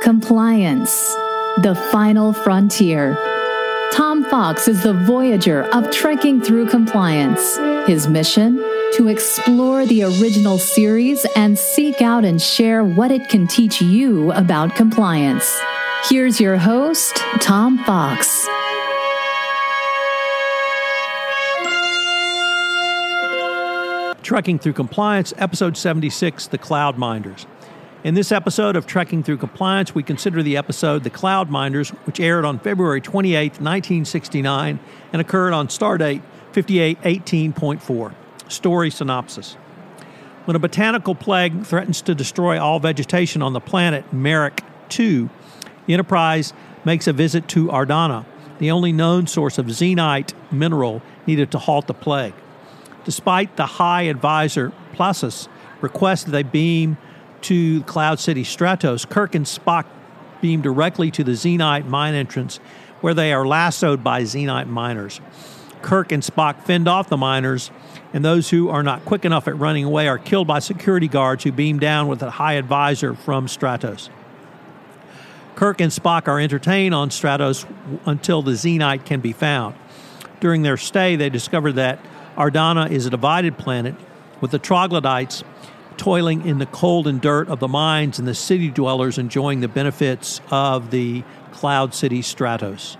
Compliance, the final frontier. Tom Fox is the voyager of trekking through compliance. His mission? To explore the original series and seek out and share what it can teach you about compliance. Here's your host, Tom Fox. Trekking Through Compliance, Episode 76 The Cloud Minders. In this episode of Trekking Through Compliance, we consider the episode The Cloud Minders, which aired on February 28, 1969, and occurred on Stardate 5818.4. Story synopsis. When a botanical plague threatens to destroy all vegetation on the planet Merak 2, the Enterprise makes a visit to Ardana, the only known source of zenite mineral needed to halt the plague. Despite the High Advisor Plasus request that they beam to Cloud City Stratos, Kirk and Spock beam directly to the Zenite mine entrance where they are lassoed by Zenite miners. Kirk and Spock fend off the miners, and those who are not quick enough at running away are killed by security guards who beam down with a high advisor from Stratos. Kirk and Spock are entertained on Stratos until the Zenite can be found. During their stay, they discover that Ardana is a divided planet with the troglodytes toiling in the cold and dirt of the mines and the city dwellers enjoying the benefits of the Cloud City Stratos.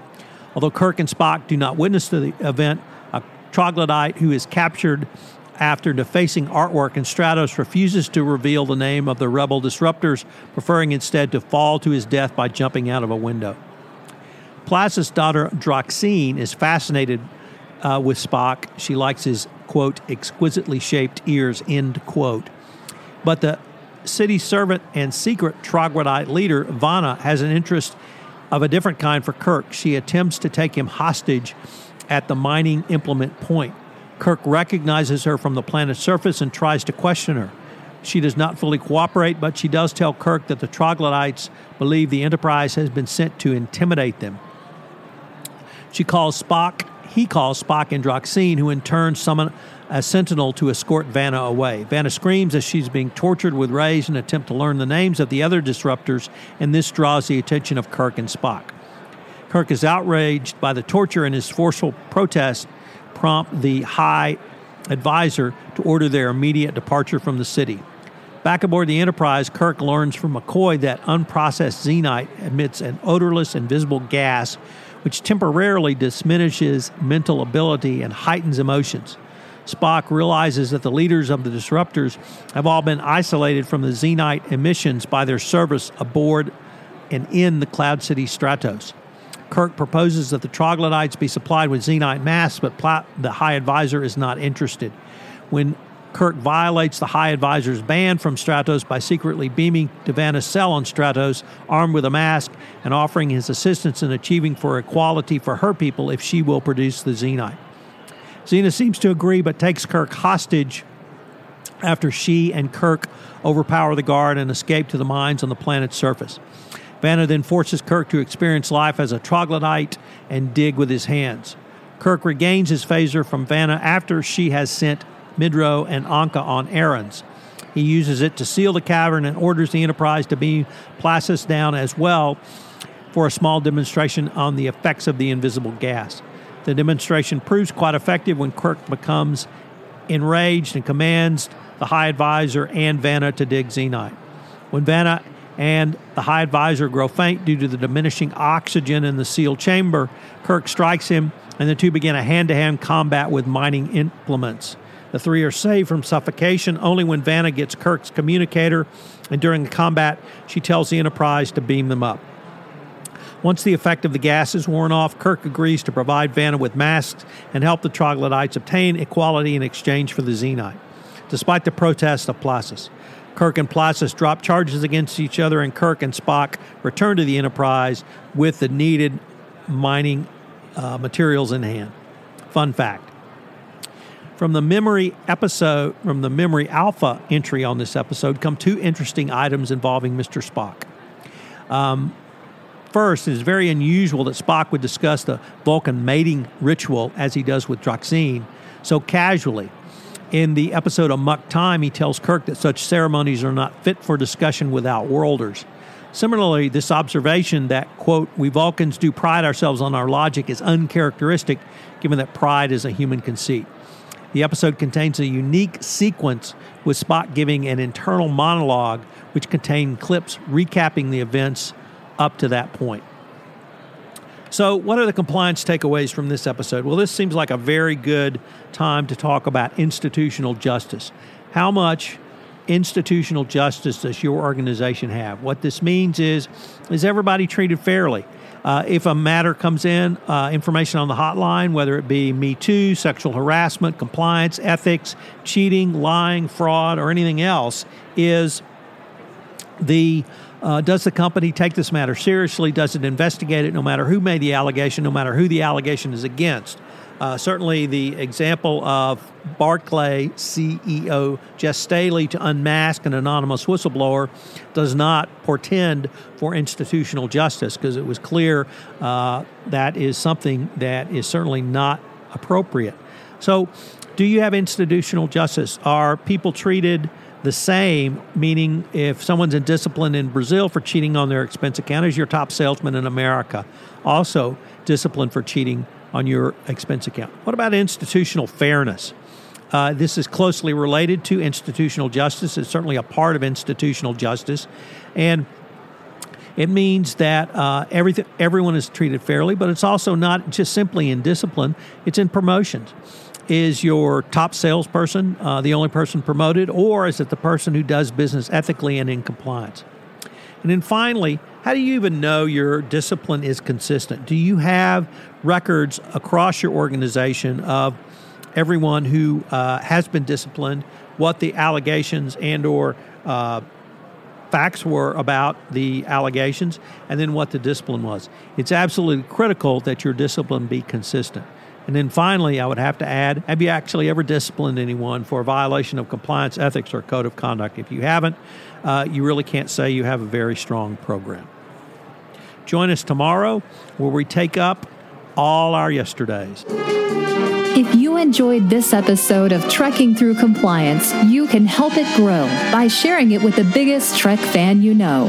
Although Kirk and Spock do not witness the event, a troglodyte who is captured after defacing artwork in Stratos refuses to reveal the name of the rebel disruptors, preferring instead to fall to his death by jumping out of a window. Plasus's daughter Droxine is fascinated uh, with Spock. She likes his, quote, exquisitely shaped ears, end quote. But the city servant and secret troglodyte leader, Vanna, has an interest of a different kind for Kirk. She attempts to take him hostage at the mining implement point. Kirk recognizes her from the planet's surface and tries to question her. She does not fully cooperate, but she does tell Kirk that the troglodytes believe the Enterprise has been sent to intimidate them. She calls Spock, he calls Spock and Droxine, who in turn summon a sentinel to escort Vanna away. Vanna screams as she's being tortured with rage and attempt to learn the names of the other disruptors, and this draws the attention of Kirk and Spock. Kirk is outraged by the torture, and his forceful protest prompt the High Advisor to order their immediate departure from the city. Back aboard the Enterprise, Kirk learns from McCoy that unprocessed zenite emits an odorless, invisible gas which temporarily diminishes mental ability and heightens emotions. Spock realizes that the leaders of the disruptors have all been isolated from the zenite emissions by their service aboard and in the Cloud City Stratos. Kirk proposes that the troglodytes be supplied with zenite masks, but the High Advisor is not interested. When Kirk violates the High Advisor's ban from Stratos by secretly beaming to cell on Stratos, armed with a mask, and offering his assistance in achieving for equality for her people if she will produce the zenite. Xena seems to agree but takes Kirk hostage after she and Kirk overpower the guard and escape to the mines on the planet's surface. Vanna then forces Kirk to experience life as a troglodyte and dig with his hands. Kirk regains his phaser from Vanna after she has sent Midro and Anka on errands. He uses it to seal the cavern and orders the Enterprise to beam Plasus down as well for a small demonstration on the effects of the invisible gas. The demonstration proves quite effective when Kirk becomes enraged and commands the High Advisor and Vanna to dig Zenite. When Vanna and the High Advisor grow faint due to the diminishing oxygen in the sealed chamber, Kirk strikes him, and the two begin a hand to hand combat with mining implements. The three are saved from suffocation only when Vanna gets Kirk's communicator, and during the combat, she tells the Enterprise to beam them up. Once the effect of the gas is worn off, Kirk agrees to provide Vanna with masks and help the troglodytes obtain equality in exchange for the zenite, despite the protests of Plasus. Kirk and Plasus drop charges against each other, and Kirk and Spock return to the Enterprise with the needed mining uh, materials in hand. Fun fact from the memory episode, from the memory alpha entry on this episode, come two interesting items involving Mr. Spock. Um, First, it is very unusual that Spock would discuss the Vulcan mating ritual as he does with Droxine so casually. In the episode Amok Time, he tells Kirk that such ceremonies are not fit for discussion with outworlders. Similarly, this observation that, quote, we Vulcans do pride ourselves on our logic is uncharacteristic, given that pride is a human conceit. The episode contains a unique sequence with Spock giving an internal monologue, which contained clips recapping the events up to that point. So, what are the compliance takeaways from this episode? Well, this seems like a very good time to talk about institutional justice. How much institutional justice does your organization have? What this means is, is everybody treated fairly? Uh, if a matter comes in, uh, information on the hotline, whether it be Me Too, sexual harassment, compliance, ethics, cheating, lying, fraud, or anything else, is the uh, does the company take this matter seriously? Does it investigate it no matter who made the allegation, no matter who the allegation is against? Uh, certainly, the example of Barclay CEO Jes Staley to unmask an anonymous whistleblower does not portend for institutional justice because it was clear uh, that is something that is certainly not appropriate. So, do you have institutional justice? Are people treated the same, meaning if someone's in discipline in Brazil for cheating on their expense account as your top salesman in America, also disciplined for cheating on your expense account. What about institutional fairness? Uh, this is closely related to institutional justice. It's certainly a part of institutional justice. And it means that uh, everything, everyone is treated fairly, but it's also not just simply in discipline, it's in promotions. Is your top salesperson uh, the only person promoted, or is it the person who does business ethically and in compliance? And then finally, how do you even know your discipline is consistent? Do you have records across your organization of everyone who uh, has been disciplined, what the allegations and or uh, facts were about the allegations, and then what the discipline was? It's absolutely critical that your discipline be consistent. And then finally, I would have to add have you actually ever disciplined anyone for a violation of compliance ethics or code of conduct? If you haven't, uh, you really can't say you have a very strong program. Join us tomorrow where we take up all our yesterdays. If you enjoyed this episode of Trekking Through Compliance, you can help it grow by sharing it with the biggest Trek fan you know.